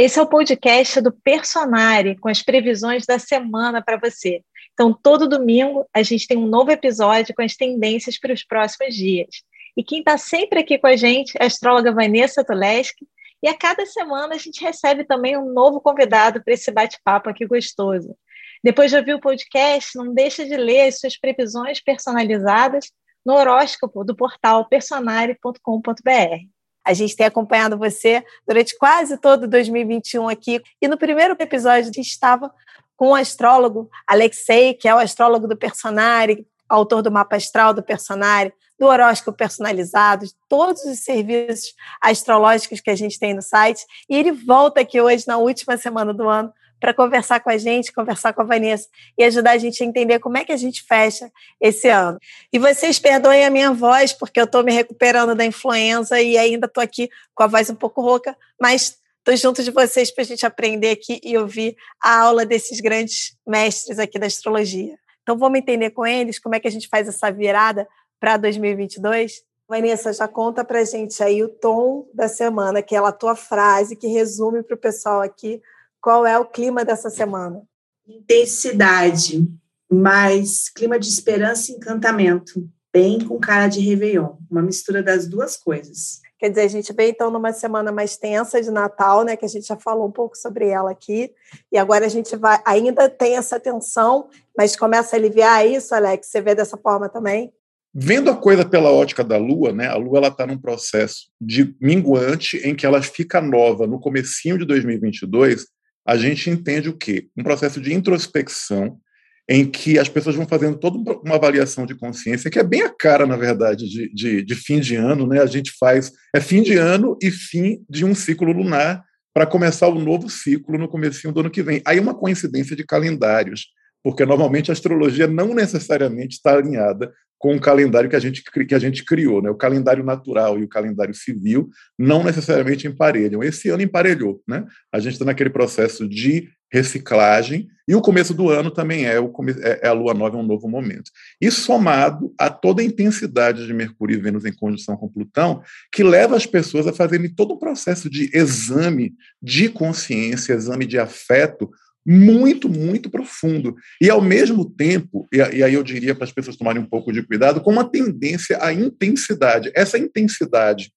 Esse é o podcast do Personare, com as previsões da semana para você. Então, todo domingo a gente tem um novo episódio com as tendências para os próximos dias. E quem está sempre aqui com a gente é a astróloga Vanessa Tuleski. E a cada semana a gente recebe também um novo convidado para esse bate-papo aqui gostoso. Depois de ouvir o podcast, não deixe de ler as suas previsões personalizadas no horóscopo do portal personare.com.br. A gente tem acompanhado você durante quase todo 2021 aqui. E no primeiro episódio a gente estava com o astrólogo Alexei, que é o astrólogo do Personari, autor do mapa astral do Personari, do horóscopo personalizado, de todos os serviços astrológicos que a gente tem no site. E ele volta aqui hoje, na última semana do ano, para conversar com a gente, conversar com a Vanessa e ajudar a gente a entender como é que a gente fecha esse ano. E vocês perdoem a minha voz, porque eu estou me recuperando da influenza e ainda estou aqui com a voz um pouco rouca, mas estou junto de vocês para a gente aprender aqui e ouvir a aula desses grandes mestres aqui da astrologia. Então vamos entender com eles como é que a gente faz essa virada para 2022? Vanessa, já conta para gente aí o tom da semana, que é a tua frase que resume para o pessoal aqui qual é o clima dessa semana? Intensidade, mais clima de esperança e encantamento, bem com cara de Réveillon, uma mistura das duas coisas. Quer dizer, a gente vem então numa semana mais tensa de Natal, né? Que a gente já falou um pouco sobre ela aqui. E agora a gente vai, ainda tem essa tensão, mas começa a aliviar isso, Alex. Você vê dessa forma também? Vendo a coisa pela ótica da Lua, né? A Lua ela está num processo de minguante em que ela fica nova no comecinho de 2022 a gente entende o quê? Um processo de introspecção em que as pessoas vão fazendo toda uma avaliação de consciência, que é bem a cara, na verdade, de, de, de fim de ano, né? A gente faz, é fim de ano e fim de um ciclo lunar para começar o novo ciclo no começo do ano que vem. Aí uma coincidência de calendários, porque normalmente a astrologia não necessariamente está alinhada com o calendário que a gente, que a gente criou. Né? O calendário natural e o calendário civil não necessariamente emparelham. Esse ano emparelhou. Né? A gente está naquele processo de reciclagem e o começo do ano também é, o, é, é a lua nova, é um novo momento. E somado a toda a intensidade de Mercúrio e Vênus em conjunção com Plutão, que leva as pessoas a fazerem todo um processo de exame de consciência, exame de afeto, muito, muito profundo. E, ao mesmo tempo, e, aí eu diria para as pessoas tomarem um pouco de cuidado, com uma tendência à intensidade. Essa intensidade,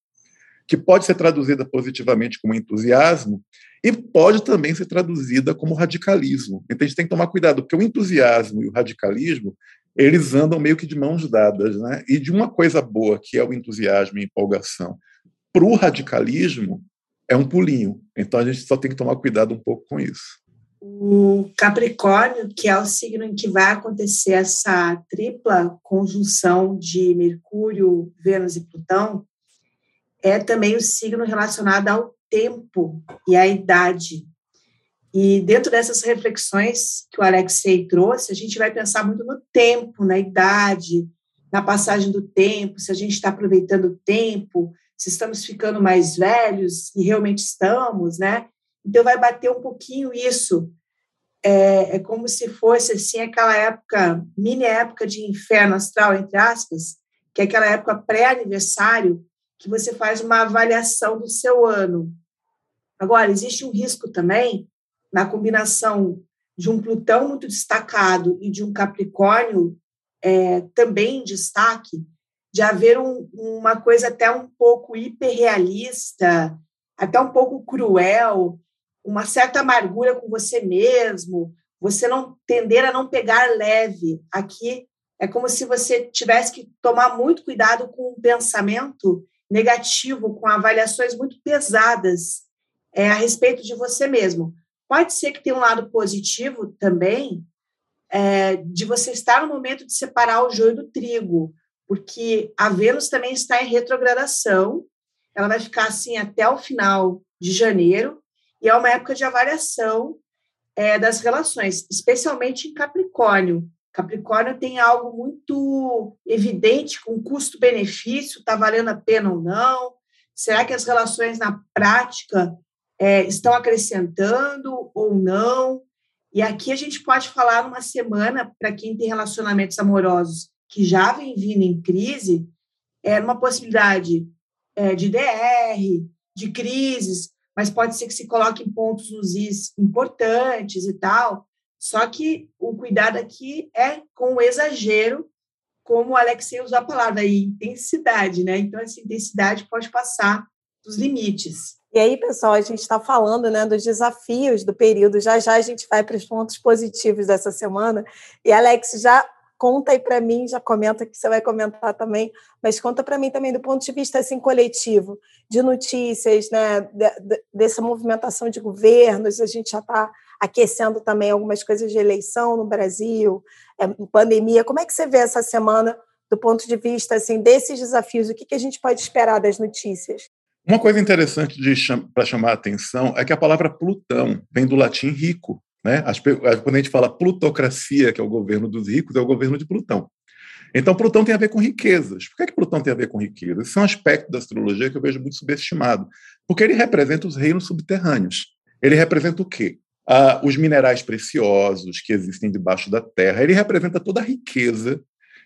que pode ser traduzida positivamente como entusiasmo, e pode também ser traduzida como radicalismo. Então a gente tem que tomar cuidado, porque o entusiasmo e o radicalismo, eles andam meio que de mãos dadas. Né? E de uma coisa boa, que é o entusiasmo e empolgação, para o radicalismo, é um pulinho. Então a gente só tem que tomar cuidado um pouco com isso o Capricórnio, que é o signo em que vai acontecer essa tripla conjunção de Mercúrio, Vênus e Plutão, é também o signo relacionado ao tempo e à idade. E dentro dessas reflexões que o Alexei trouxe, a gente vai pensar muito no tempo, na idade, na passagem do tempo, se a gente está aproveitando o tempo, se estamos ficando mais velhos, e realmente estamos, né? Então, vai bater um pouquinho isso. É, é como se fosse assim aquela época, mini época de inferno astral, entre aspas, que é aquela época pré-aniversário, que você faz uma avaliação do seu ano. Agora, existe um risco também na combinação de um Plutão muito destacado e de um Capricórnio é, também em destaque, de haver um, uma coisa até um pouco hiperrealista, até um pouco cruel, uma certa amargura com você mesmo, você não tender a não pegar leve. Aqui é como se você tivesse que tomar muito cuidado com o pensamento negativo, com avaliações muito pesadas é, a respeito de você mesmo. Pode ser que tenha um lado positivo também, é, de você estar no momento de separar o joio do trigo, porque a Vênus também está em retrogradação, ela vai ficar assim até o final de janeiro, e é uma época de avaliação é, das relações, especialmente em Capricórnio. Capricórnio tem algo muito evidente com custo-benefício, está valendo a pena ou não? Será que as relações na prática é, estão acrescentando ou não? E aqui a gente pode falar numa semana, para quem tem relacionamentos amorosos que já vem vindo em crise, é uma possibilidade é, de DR, de crises, mas pode ser que se coloque em pontos nos is importantes e tal. Só que o cuidado aqui é com o exagero, como o Alexei usou a palavra aí, intensidade, né? Então, essa intensidade pode passar dos limites. E aí, pessoal, a gente está falando né, dos desafios do período. Já já a gente vai para os pontos positivos dessa semana. E Alex já conta aí para mim, já comenta que você vai comentar também, mas conta para mim também do ponto de vista assim coletivo, de notícias, né, de, de, dessa movimentação de governos. A gente já está aquecendo também algumas coisas de eleição no Brasil, é, pandemia. Como é que você vê essa semana do ponto de vista assim desses desafios? O que, que a gente pode esperar das notícias? Uma coisa interessante cham para chamar a atenção é que a palavra Plutão vem do latim rico. Né? Quando a gente fala plutocracia, que é o governo dos ricos, é o governo de Plutão. Então, Plutão tem a ver com riquezas. Por que, é que Plutão tem a ver com riquezas? Esse é um aspecto da astrologia que eu vejo muito subestimado, porque ele representa os reinos subterrâneos. Ele representa o quê? Ah, os minerais preciosos que existem debaixo da terra. Ele representa toda a riqueza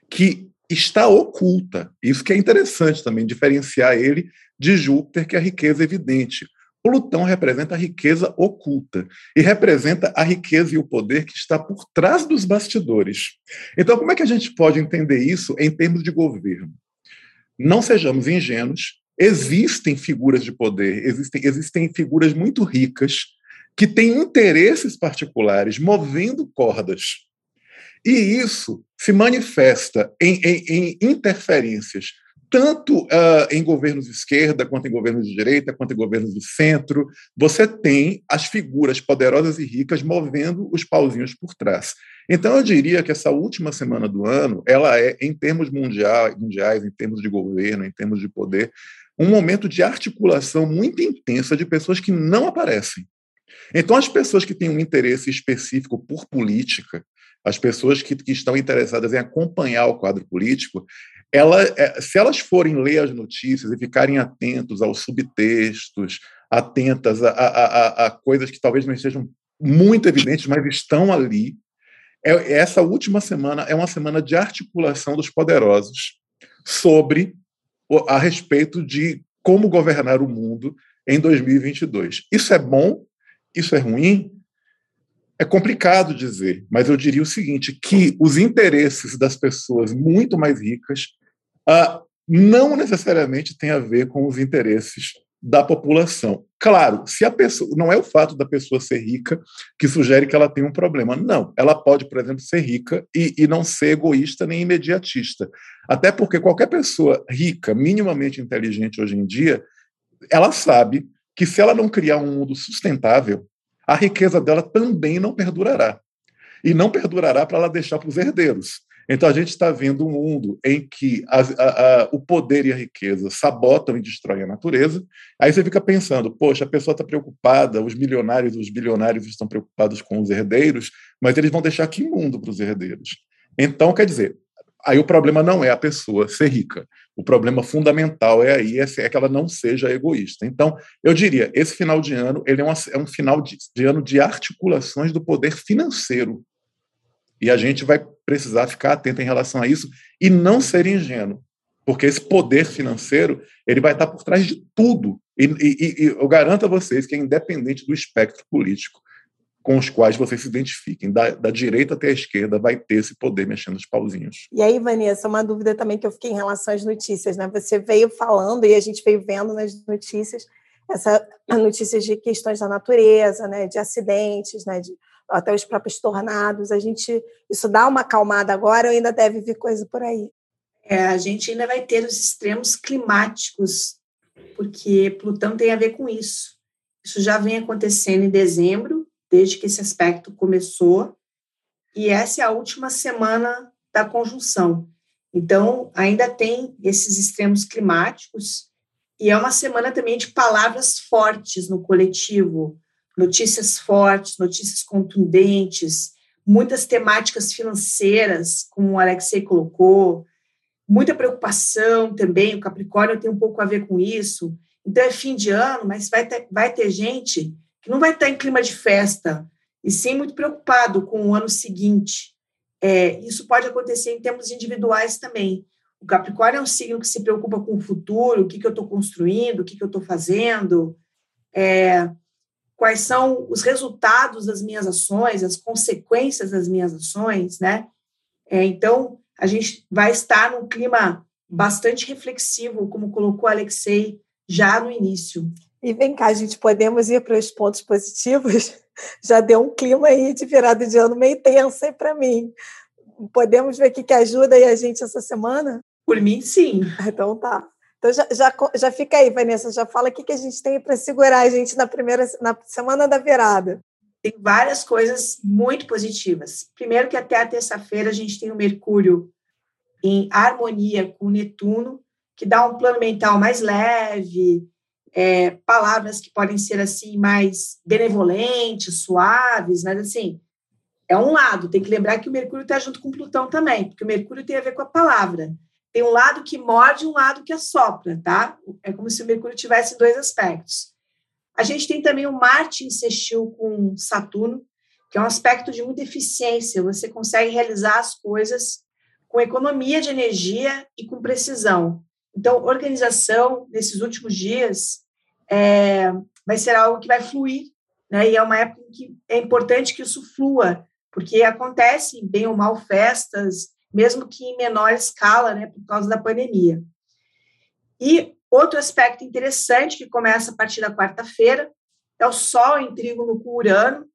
que está oculta. Isso que é interessante também, diferenciar ele de Júpiter, que é a riqueza evidente. Plutão representa a riqueza oculta e representa a riqueza e o poder que está por trás dos bastidores. Então, como é que a gente pode entender isso em termos de governo? Não sejamos ingênuos, existem figuras de poder, existem, existem figuras muito ricas que têm interesses particulares movendo cordas. E isso se manifesta em, em, em interferências tanto uh, em governos de esquerda, quanto em governos de direita, quanto em governos de centro, você tem as figuras poderosas e ricas movendo os pauzinhos por trás. Então, eu diria que essa última semana do ano, ela é, em termos mundiais, mundiais, em termos de governo, em termos de poder, um momento de articulação muito intensa de pessoas que não aparecem. Então, as pessoas que têm um interesse específico por política, as pessoas que, que, estão interessadas em acompanhar o quadro político, ela, é, se elas forem ler as notícias e ficarem atentos aos subtextos, atentas a, a, a, a coisas que talvez não sejam muito evidentes, mas estão ali, é, essa última semana é uma semana de articulação dos poderosos sobre a respeito de como governar o mundo em 2022. Isso é bom? Isso é ruim? É complicado dizer, mas eu diria o seguinte: que os interesses das pessoas muito mais ricas uh, não necessariamente têm a ver com os interesses da população. Claro, se a pessoa não é o fato da pessoa ser rica que sugere que ela tem um problema. Não, ela pode, por exemplo, ser rica e, e não ser egoísta nem imediatista. Até porque qualquer pessoa rica, minimamente inteligente hoje em dia, ela sabe que se ela não criar um mundo sustentável, a riqueza dela também não perdurará. E não perdurará para ela deixar para os herdeiros. Então, a gente está vendo um mundo em que a, a, a, o poder e a riqueza sabotam e destroem a natureza. Aí você fica pensando, poxa, a pessoa está preocupada, os milionários os bilionários estão preocupados com os herdeiros, mas eles vão deixar que mundo para os herdeiros? Então, quer dizer, aí o problema não é a pessoa ser rica. O problema fundamental é aí é, é que ela não seja egoísta. Então, eu diria, esse final de ano ele é, uma, é um final de, de ano de articulações do poder financeiro. E a gente vai precisar ficar atento em relação a isso e não ser ingênuo, porque esse poder financeiro ele vai estar por trás de tudo. E, e, e eu garanto a vocês que é independente do espectro político com os quais vocês se identifiquem. Da, da, direita até a esquerda vai ter esse poder mexendo os pauzinhos. E aí, Vanessa, uma dúvida também que eu fiquei em relação às notícias, né? Você veio falando e a gente veio vendo nas notícias essa notícias de questões da natureza, né? De acidentes, né? De, até os próprios tornados. A gente isso dá uma acalmada agora ou ainda deve vir coisa por aí? É, a gente ainda vai ter os extremos climáticos, porque Plutão tem a ver com isso. Isso já vem acontecendo em dezembro, desde que esse aspecto começou, e essa é a última semana da conjunção. Então, ainda tem esses extremos climáticos, e é uma semana também de palavras fortes no coletivo, notícias fortes, notícias contundentes, muitas temáticas financeiras, como o Alexei colocou, muita preocupação também, o Capricórnio tem um pouco a ver com isso. Então, é fim de ano, mas vai ter, vai ter gente que não vai estar em clima de festa, e sim muito preocupado com o ano seguinte. É, isso pode acontecer em termos individuais também. O Capricórnio é um signo que se preocupa com o futuro, o que, que eu estou construindo, o que, que eu estou fazendo. é, quais são os resultados das minhas ações, as consequências das minhas ações, né? É, então, a gente vai estar num clima bastante reflexivo, como colocou Alexei já no início. E vem cá, gente, podemos ir para os pontos positivos? Já deu um clima aí de virada de ano meio tenso aí para mim. Podemos ver o que ajuda aí a gente essa semana? Por mim, sim. Então tá. Então já, já, já fica aí, Vanessa, já fala o que, que a gente tem para segurar a gente na primeira na semana da virada. Tem várias coisas muito positivas. Primeiro que até a terça-feira a gente tem o Mercúrio em harmonia com Netuno, que dá um plano mental mais leve, é, palavras que podem ser assim mais benevolentes, suaves, mas assim é um lado. Tem que lembrar que o Mercúrio está junto com Plutão também, porque o Mercúrio tem a ver com a palavra. Tem um lado que morde um lado que assopra, tá? É como se o Mercúrio tivesse dois aspectos. A gente tem também o Marte sextil com Saturno, que é um aspecto de muita eficiência. Você consegue realizar as coisas com economia de energia e com precisão. Então, organização nesses últimos dias é, vai ser algo que vai fluir, né? E é uma época em que é importante que isso flua, porque acontecem bem ou mal festas, mesmo que em menor escala, né, por causa da pandemia. E outro aspecto interessante que começa a partir da quarta-feira é o Sol em trígono com Urano,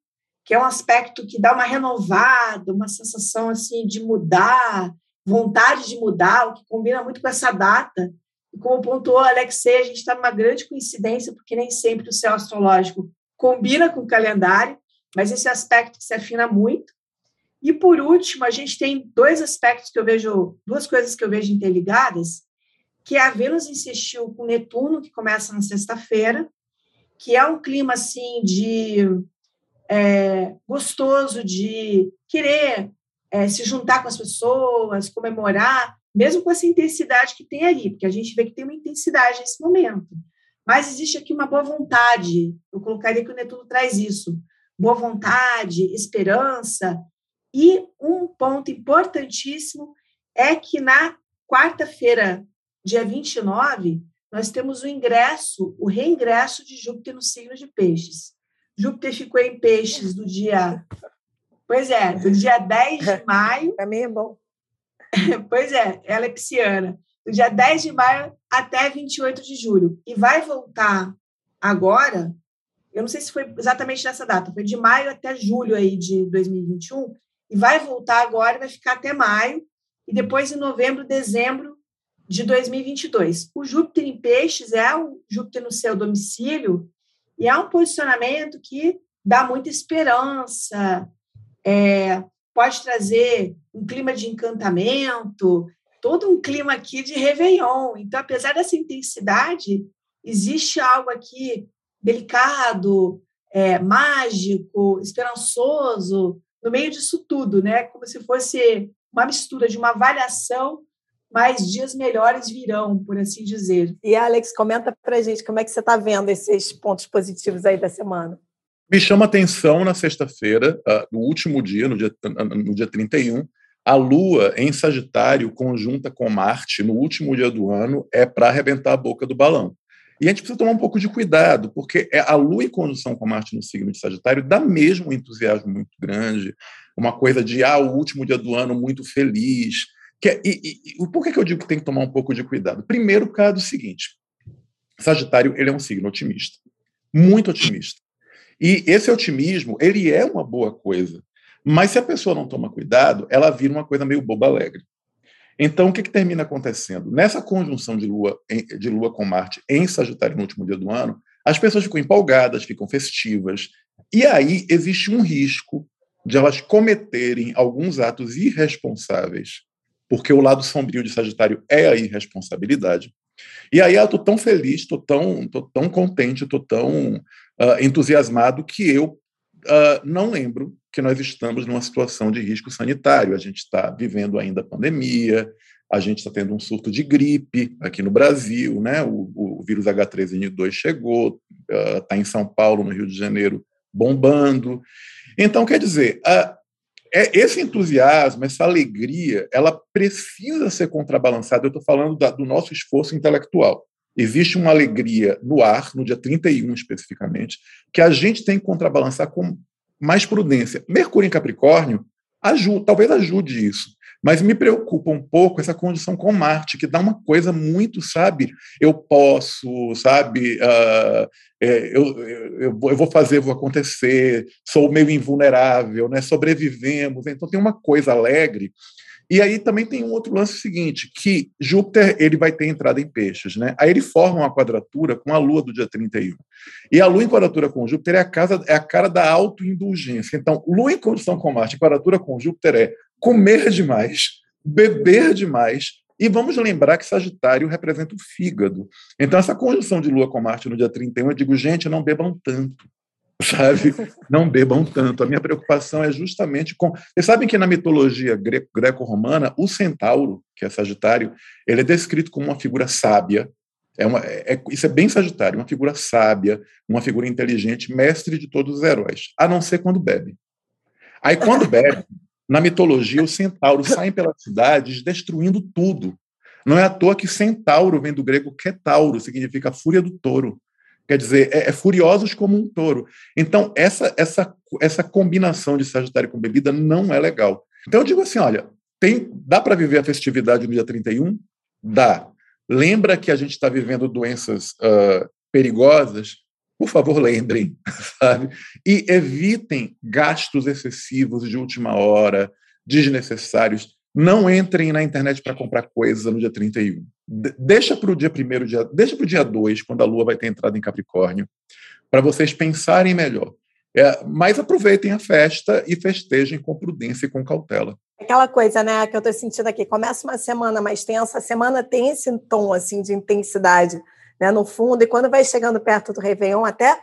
que é um aspecto que dá uma renovada, uma sensação assim de mudar, vontade de mudar, o que combina muito com essa data. E como pontuou Alexei, a gente está numa grande coincidência, porque nem sempre o céu astrológico combina com o calendário, mas esse aspecto se afina muito. E por último, a gente tem dois aspectos que eu vejo, duas coisas que eu vejo interligadas, que é a Vênus insistiu com Netuno, que começa na sexta-feira, que é um clima assim de é, gostoso de querer é, se juntar com as pessoas, comemorar, mesmo com essa intensidade que tem ali, porque a gente vê que tem uma intensidade nesse momento. Mas existe aqui uma boa vontade, eu colocaria que o Netuno traz isso, boa vontade, esperança, e um ponto importantíssimo é que na quarta-feira, dia 29, nós temos o ingresso, o reingresso de Júpiter no signo de Peixes. Júpiter ficou em Peixes do dia. Pois é, do dia 10 de maio. Mim é bom. pois é, ela é pisciana. Do dia 10 de maio até 28 de julho. E vai voltar agora, eu não sei se foi exatamente nessa data, foi de maio até julho aí de 2021, e vai voltar agora, vai ficar até maio, e depois em novembro, dezembro de 2022. O Júpiter em Peixes é o Júpiter no seu domicílio, e é um posicionamento que dá muita esperança, é, pode trazer um clima de encantamento, todo um clima aqui de Réveillon. Então, apesar dessa intensidade, existe algo aqui delicado, é, mágico, esperançoso, no meio disso tudo, né? Como se fosse uma mistura de uma variação, mas dias melhores virão, por assim dizer. E Alex, comenta para gente como é que você está vendo esses pontos positivos aí da semana. Me chama atenção na sexta-feira, uh, no último dia, no dia, no dia 31, a Lua em Sagitário, conjunta com Marte, no último dia do ano, é para arrebentar a boca do balão. E a gente precisa tomar um pouco de cuidado, porque é a Lua em conjunção com Marte no signo de Sagitário dá mesmo um entusiasmo muito grande, uma coisa de, ah, o último dia do ano muito feliz. Que é, e, e, por que, eu digo que tem que tomar um pouco de cuidado? Primeiro, por causa do seguinte, Sagitário ele é um signo otimista, muito otimista. E esse otimismo, ele é uma boa coisa, mas se a pessoa não toma cuidado, ela vira uma coisa meio boba alegre. Então, o que, que termina acontecendo? Nessa conjunção de Lua, de Lua com Marte em Sagitário no último dia do ano, as pessoas ficam empolgadas, ficam festivas, e aí existe um risco de elas cometerem alguns atos irresponsáveis, porque o lado sombrio de Sagitário é a irresponsabilidade. E aí eu estou tão feliz, estou tão, tô tão contente, estou tão uh, entusiasmado que eu uh, não lembro que nós estamos numa situação de risco sanitário. A gente está vivendo ainda a pandemia, a gente está tendo um surto de gripe aqui no Brasil, né? O, o vírus H3N2 chegou, está uh, em São Paulo, no Rio de Janeiro, bombando. Então, quer dizer, uh, é, esse entusiasmo, essa alegria, ela precisa ser contrabalançada. Eu estou falando da, do nosso esforço intelectual. Existe uma alegria no ar, no dia 31 especificamente, que a gente tem que contrabalançar com mais prudência. Mercúrio em Capricórnio ajuda, talvez ajude isso. Mas me preocupa um pouco essa condição com Marte, que dá uma coisa muito, sabe? Eu posso, sabe? Uh, é, eu, eu, eu, vou fazer, vou acontecer, sou meio invulnerável, né? sobrevivemos. Então tem uma coisa alegre. E aí também tem um outro lance seguinte, que Júpiter ele vai ter entrada em peixes, né? Aí ele forma uma quadratura com a Lua do dia 31. E a Lua em quadratura com Júpiter é a, casa, é a cara da autoindulgência. Então, Lua em condição com Marte, quadratura com Júpiter é comer demais, beber demais, e vamos lembrar que Sagitário representa o fígado. Então, essa conjunção de Lua com Marte no dia 31, eu digo, gente, não bebam tanto, sabe? Não bebam tanto. A minha preocupação é justamente com. Vocês sabem que na mitologia greco-romana, o centauro, que é Sagitário, ele é descrito como uma figura sábia. É uma, é, isso é bem Sagitário, uma figura sábia, uma figura inteligente, mestre de todos os heróis, a não ser quando bebe. Aí, quando bebe, na mitologia, os centauros saem pelas cidades destruindo tudo. Não é à toa que centauro vem do grego ketauro, significa fúria do touro. Quer dizer, é, é, furiosos como um touro. Então, essa, essa, essa combinação de Sagitário com bebida não é legal. Então, eu digo assim: olha, tem, dá para viver a festividade no dia 31? Dá. Lembra que a gente está vivendo doenças uh, perigosas? por favor, lembrem, sabe? E evitem gastos excessivos de última hora, desnecessários. Não entrem na internet para comprar coisas no dia 31. De deixa para o dia primeiro, dia, deixa para o dia 2, quando a Lua vai ter entrado em Capricórnio, para vocês pensarem melhor. É, mas aproveitem a festa e festejem com prudência e com cautela. Aquela coisa, né, que eu estou sentindo aqui. Começa uma semana mais tensa, a semana tem esse tom assim de intensidade né, no fundo, e quando vai chegando perto do Réveillon, até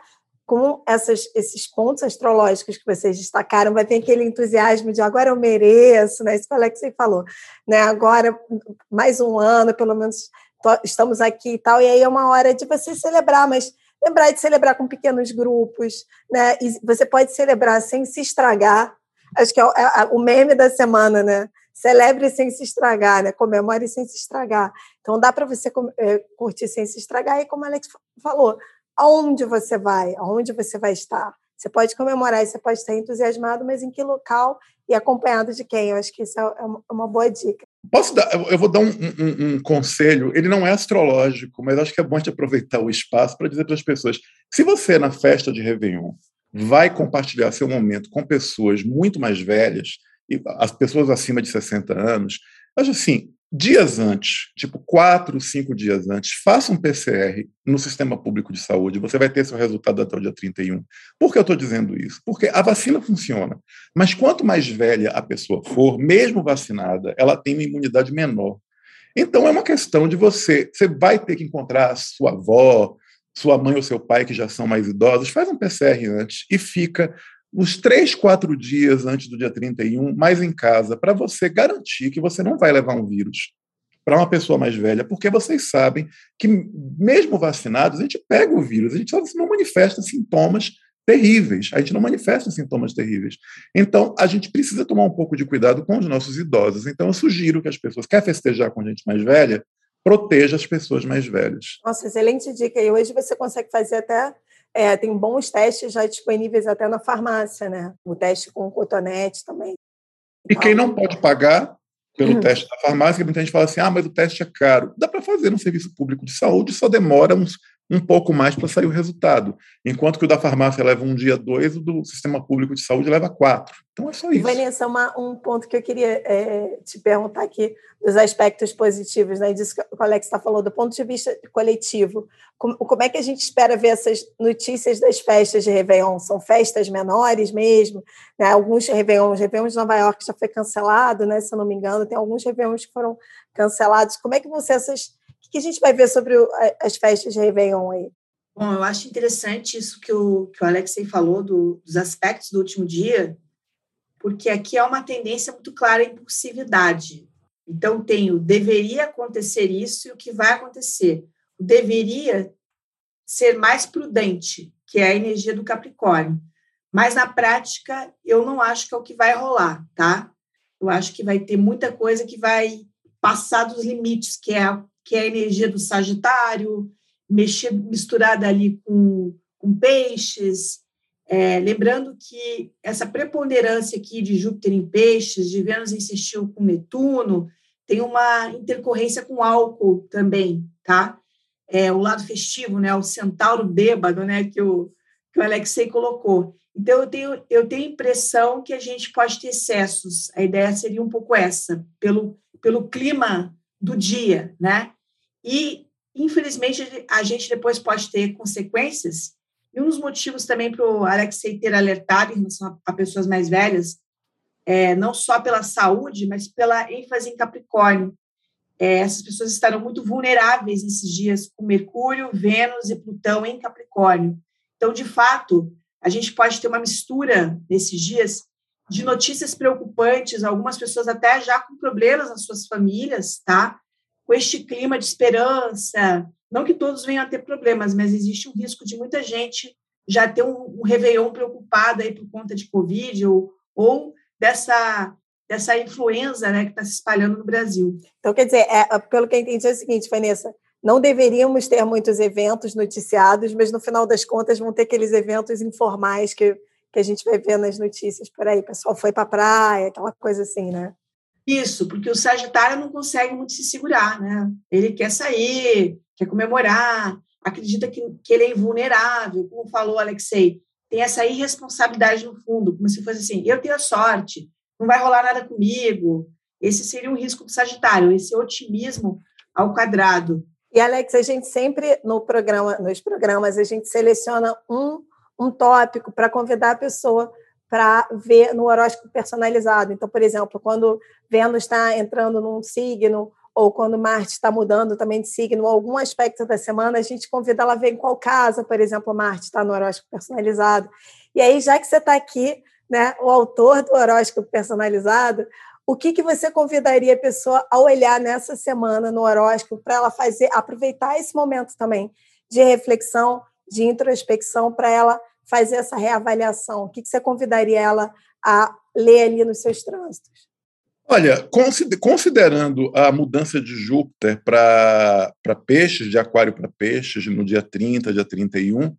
com essas, esses pontos astrológicos que vocês destacaram, vai ter aquele entusiasmo de agora eu mereço, né? Isso que o Alexei falou, né? Agora, mais um ano, pelo menos estamos aqui e tal, e aí é uma hora de você celebrar, mas lembrar de celebrar com pequenos grupos, né? E você pode celebrar sem se estragar. Acho que é o, é meme da semana, né? celebre sem se estragar, né? comemore sem se estragar. Então, dá para você é, curtir sem se estragar, e como a Alex falou, aonde você vai, aonde você vai estar. Você pode comemorar, você pode estar entusiasmado, mas em que local e acompanhado de quem? Eu acho que isso é, é uma boa dica. Posso dar, eu vou dar um, um, um, conselho, ele não é astrológico, mas acho que é bom de aproveitar o espaço para dizer para as pessoas: se você, na festa de Réveillon, vai compartilhar seu momento com pessoas muito mais velhas, as pessoas acima de 60 anos, mas assim, dias antes, tipo quatro, cinco dias antes, faça um PCR no sistema público de saúde, você vai ter seu resultado até o dia 31. Por que eu estou dizendo isso? Porque a vacina funciona, mas quanto mais velha a pessoa for, mesmo vacinada, ela tem uma imunidade menor. Então é uma questão de você, você vai ter que encontrar sua avó, sua mãe ou seu pai que já são mais idosos, faz um PCR antes e fica os três, quatro dias antes do dia 31, mais em casa, para você garantir que você não vai levar um vírus para uma pessoa mais velha, porque vocês sabem que, mesmo vacinados, a gente pega o vírus, a gente só não manifesta sintomas terríveis, a gente não manifesta sintomas terríveis. Então, a gente precisa tomar um pouco de cuidado com os nossos idosos. Então, eu sugiro que as pessoas querem festejar com gente mais velha, proteja as pessoas mais velhas. Nossa, excelente dica. E hoje você consegue fazer até é, tem bons testes já disponíveis até na farmácia, né? O teste com cotonete também. E quem não pode pagar pelo uhum. teste da farmácia, muita gente fala assim: ah, mas o teste é caro. Dá para fazer no serviço público de saúde, só demora uns um pouco mais para sair o resultado. Enquanto que o da farmácia leva um dia, dois, o do sistema público de saúde leva quatro. Então é só isso. Vanessa, uma, um ponto que eu queria é, te perguntar aqui, dos aspectos positivos, né? Disso que o Alex está falando, do ponto de vista coletivo. Como, como, é que a gente espera ver essas notícias das festas de Réveillon? São festas menores mesmo? Né? Alguns Réveillons, Réveillon de Nova York já foi cancelado, né? Se eu não me engano, tem alguns Réveillons que foram cancelados. Como é que vão ser essas que a gente vai ver sobre o, as festas de Réveillon aí? Bom, eu acho interessante isso que o, que o Alexei falou do, dos aspectos do último dia, porque aqui há uma tendência muito clara à impulsividade. Então, tem o deveria acontecer isso e o que vai acontecer. O deveria ser mais prudente, que é a energia do Capricórnio. Mas, na prática, eu não acho que é o que vai rolar, tá? Eu acho que vai ter muita coisa que vai passar dos limites, que é a que é a energia do Sagitário, mexer, misturada ali com, com peixes. É, lembrando que essa preponderância aqui de Júpiter em peixes, de Vênus em sextil com Netuno, tem uma intercorrência com álcool também, tá? É, o lado festivo, né? O centauro bêbado, né? Que o, que o Alexei colocou. Então, eu tenho, eu tenho a impressão que a gente pode ter excessos. A ideia seria um pouco essa, pelo, pelo clima do dia, né? E, infelizmente, a gente depois pode ter consequências. E um dos motivos também para o Alexei ter alertado em relação a, pessoas mais velhas, é, não só pela saúde, mas pela ênfase em Capricórnio. É, essas pessoas estarão muito vulneráveis nesses dias com Mercúrio, Vênus e Plutão em Capricórnio. Então, de fato, a gente pode ter uma mistura nesses dias de notícias preocupantes, algumas pessoas até já com problemas nas suas famílias, tá? Com este clima de esperança, não que todos venham a ter problemas, mas existe um risco de muita gente já ter um, um Réveillon preocupado aí por conta de Covid ou, ou dessa, dessa influenza né, que está se espalhando no Brasil. Então, quer dizer, é, pelo que eu entendi é o seguinte, Vanessa, não deveríamos ter muitos eventos noticiados, mas no final das contas vão ter aqueles eventos informais que, que a gente vai ver nas notícias por aí. O pessoal foi para a praia, aquela coisa assim, né? Isso, porque o Sagitário não consegue muito se segurar, né? Ele quer sair, quer comemorar, acredita que, que ele é invulnerável, como falou Alexei. Tem essa irresponsabilidade no fundo, como se fosse assim: eu tenho a sorte, não vai rolar nada comigo. Esse seria um risco do Sagitário, esse otimismo ao quadrado. E, Alex, a gente sempre, no programa, nos programas, a gente seleciona um, um tópico para convidar a pessoa para ver no horóscopo personalizado. Então, por exemplo, quando Vênus está entrando num signo, ou quando Marte está mudando também de signo, algum aspecto da semana, a gente convida ela a ver em qual casa, por exemplo, Marte está no horóscopo personalizado. E aí, já que você está aqui, né, o autor do horóscopo personalizado, o que, que você convidaria a pessoa a olhar nessa semana no horóscopo para ela fazer, aproveitar esse momento também de reflexão, de introspecção, para ela fazer essa reavaliação? O que, que você convidaria ela a ler ali nos seus trânsitos? Olha, considerando a mudança de Júpiter para peixes, de aquário para peixes, no dia 30, dia 31, uh,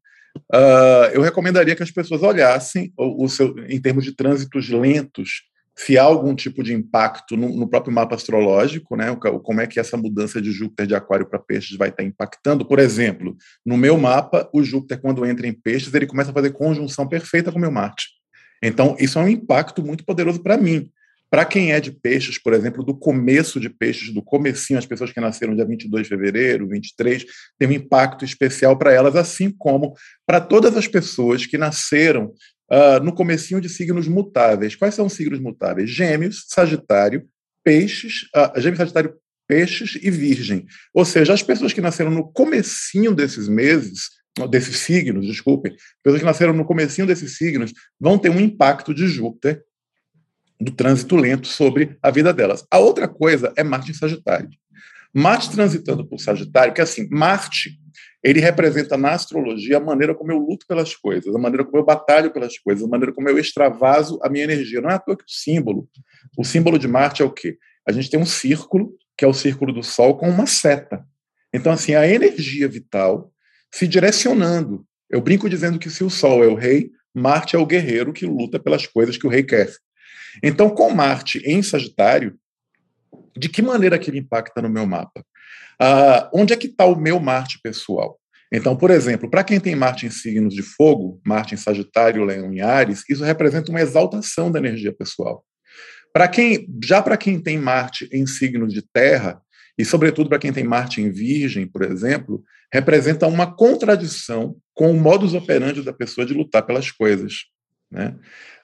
ah, eu recomendaria que as pessoas olhassem o, o seu, em termos de trânsitos lentos se há algum tipo de impacto no, no, próprio mapa astrológico, né? Como é que essa mudança de Júpiter de Aquário para Peixes vai estar impactando? Por exemplo, no meu mapa, o Júpiter, quando entra em Peixes, ele começa a fazer conjunção perfeita com o meu Marte. Então, isso é um impacto muito poderoso para mim. Para quem é de peixes, por exemplo, do começo de peixes, do comecinho, as pessoas que nasceram dia 22 de fevereiro, 23, tem um impacto especial para elas, assim como para todas as pessoas que nasceram uh, no comecinho de signos mutáveis. Quais são os signos mutáveis? Gêmeos, Sagitário, Peixes, uh, Gêmeos, Sagitário, Peixes e Virgem. Ou seja, as pessoas que nasceram no comecinho desses meses, desses signos, desculpem, pessoas que nasceram no comecinho desses signos vão ter um impacto de Júpiter do trânsito lento sobre a vida delas. A outra coisa é Marte em Sagitário. Marte transitando por Sagitário, que assim, Marte ele representa na astrologia a maneira como eu luto pelas coisas, a maneira como eu batalho pelas coisas, a maneira como eu extravaso a minha energia. Não é à toa que o símbolo, o símbolo de Marte é o quê? A gente tem um círculo, que é o círculo do Sol, com uma seta. Então, assim, a energia vital se direcionando. Eu brinco dizendo que se o Sol é o rei, Marte é o guerreiro que luta pelas coisas que o rei quer. Então, com Marte em Sagitário, de que maneira ele impacta no meu mapa? Ah, onde é que está o meu Marte pessoal? Então, por exemplo, para quem tem Marte em signos de fogo, Marte em Sagitário, Leão em Ares, isso representa uma exaltação da energia pessoal. Para quem, já para quem tem Marte em signos de terra, e sobretudo para quem tem Marte em Virgem, por exemplo, representa uma contradição com o modus operandi da pessoa de lutar pelas coisas. Né?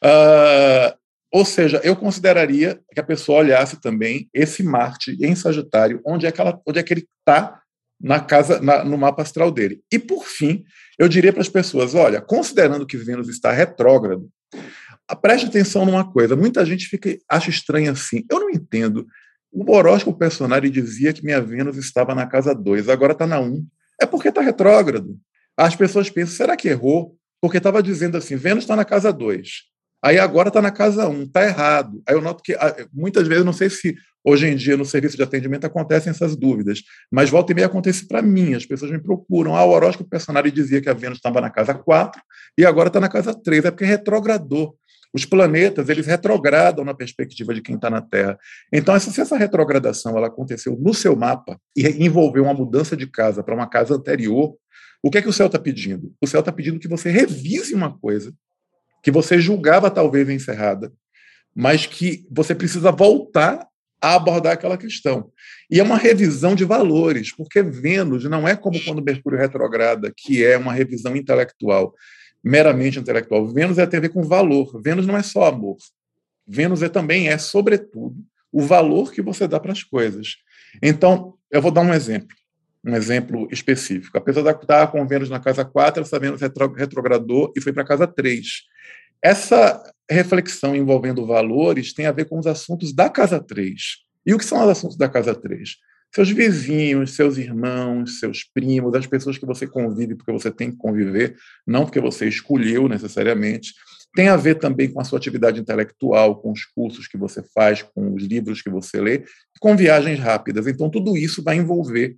Uh, ou seja, eu consideraria que a pessoa olhasse também esse Marte em Sagitário, onde é que, ela, onde é que ele está na casa, na, no mapa astral dele. E por fim, eu diria para as pessoas: olha, considerando que Vênus está retrógrado, preste atenção numa coisa. Muita gente fica acha estranho assim. Eu não entendo. O horóscopo personagem dizia que minha Vênus estava na casa 2, agora está na 1. Um. É porque está retrógrado. As pessoas pensam, será que errou? Porque estava dizendo assim, Vênus está na casa 2. Aí agora está na casa 1, um, está errado. Aí eu noto que ah, muitas vezes, não sei se Hoje em dia, no serviço de atendimento, acontecem essas dúvidas. Mas volta e meia acontece para mim. As pessoas me procuram. Ah, o horóscopo personagem dizia que a Vênus estava na casa 4 e agora está na casa 3. É porque retrogradou. Os planetas, eles retrogradam na perspectiva de quem está na Terra. Então, se essa retrogradação ela aconteceu no seu mapa e envolveu uma mudança de casa para uma casa anterior, o que é que o céu está pedindo? O céu está pedindo que você revise uma coisa que você julgava talvez encerrada, mas que você precisa voltar a abordar aquela questão. E é uma revisão de valores, porque Vênus não é como quando Mercúrio retrograda, que é uma revisão intelectual, meramente intelectual. Vênus é, tem a ver com valor. Vênus não é só amor. Vênus é também, é, sobretudo, o valor que você dá para as coisas. Então, eu vou dar um exemplo, um exemplo específico. Apesar de estar com Vênus na casa 4, essa Vênus retrogradou e foi para a casa 3. Essa reflexão envolvendo valores tem a ver com os assuntos da casa 3. E o que são os assuntos da casa 3? Seus vizinhos, seus irmãos, seus primos, as pessoas que você convive porque você tem que conviver, não porque você escolheu necessariamente. Tem a ver também com a sua atividade intelectual, com os cursos que você faz, com os livros que você lê, com viagens rápidas. Então, tudo isso vai envolver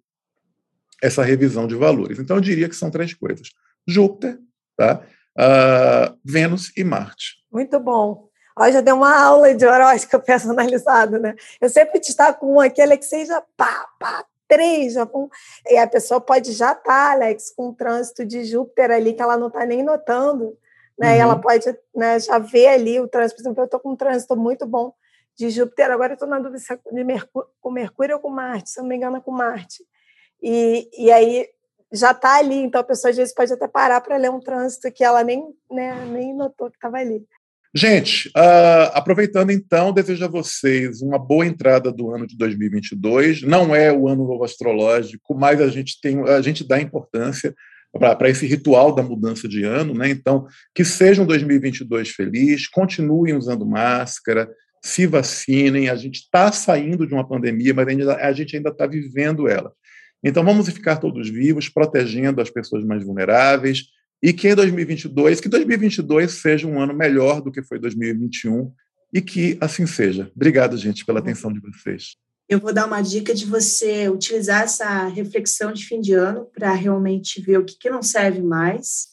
essa revisão de valores. Então, eu diria que são três coisas: Júpiter, tá? uh, Vênus e Marte. Muito bom. Ó, já deu uma aula de horóscopo personalizado, né? Eu sempre destaco um aquele que seja pá, pá, três, já com... e a pessoa pode já estar, tá, Alex, com um trânsito de Júpiter ali que ela não está nem notando, né? Uhum. E ela uhum. pode né, já ver ali o trânsito. Por exemplo, eu estou com um trânsito muito bom de Júpiter, agora eu estou na dúvida se é de Mercúrio, com Mercúrio ou com Marte, se não me engano, é com Marte. E, e aí já está ali, então a pessoa às vezes pode até parar para ler um trânsito que ela nem, né, nem notou que estava ali. Gente, uh, aproveitando então, desejo a vocês uma boa entrada do ano de 2022. Não é o ano novo astrológico, mas a gente tem, a gente dá importância para esse ritual da mudança de ano, né? Então, que seja um 2022 feliz, continuem usando máscara, se vacinem. A gente está saindo de uma pandemia, mas ainda, a gente ainda está vivendo ela. Então, vamos ficar todos vivos, protegendo as pessoas mais vulneráveis, e que em 2022, que 2022 seja um ano melhor do que foi 2021, e que assim seja. Obrigado, gente, pela atenção de vocês. Eu vou dar uma dica de você utilizar essa reflexão de fim de ano para realmente ver o que, que não serve mais,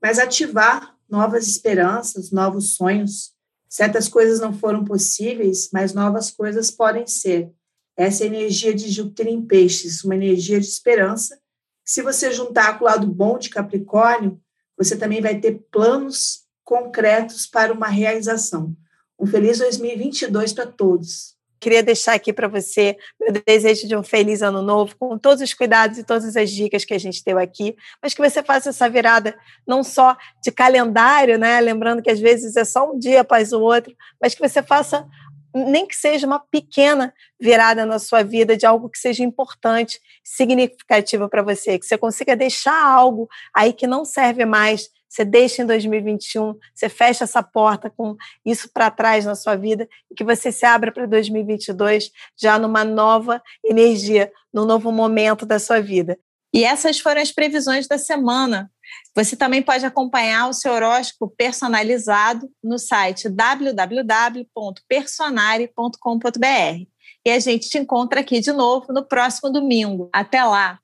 mas ativar novas esperanças, novos sonhos. Certas coisas não foram possíveis, mas novas coisas podem ser. Essa é energia de Júpiter em peixes, uma energia de esperança. Se você juntar com o lado bom de Capricórnio, você também vai ter planos concretos para uma realização. Um feliz 2022 para todos. Queria deixar aqui para você meu desejo de um feliz ano novo, com todos os cuidados e todas as dicas que a gente deu aqui, mas que você faça essa virada não só de calendário, né? Lembrando que às vezes é só um dia após o outro, mas que você faça nem que seja uma pequena virada na sua vida de algo que seja importante, significativo para você, que você consiga deixar algo aí que não serve mais, você deixa em 2021, você fecha essa porta com isso para trás na sua vida e que você se abra para 2022 já numa nova energia, num novo momento da sua vida. E essas foram as previsões da semana. Você também pode acompanhar o seu horóscopo personalizado no site www.personare.com.br. E a gente te encontra aqui de novo no próximo domingo. Até lá!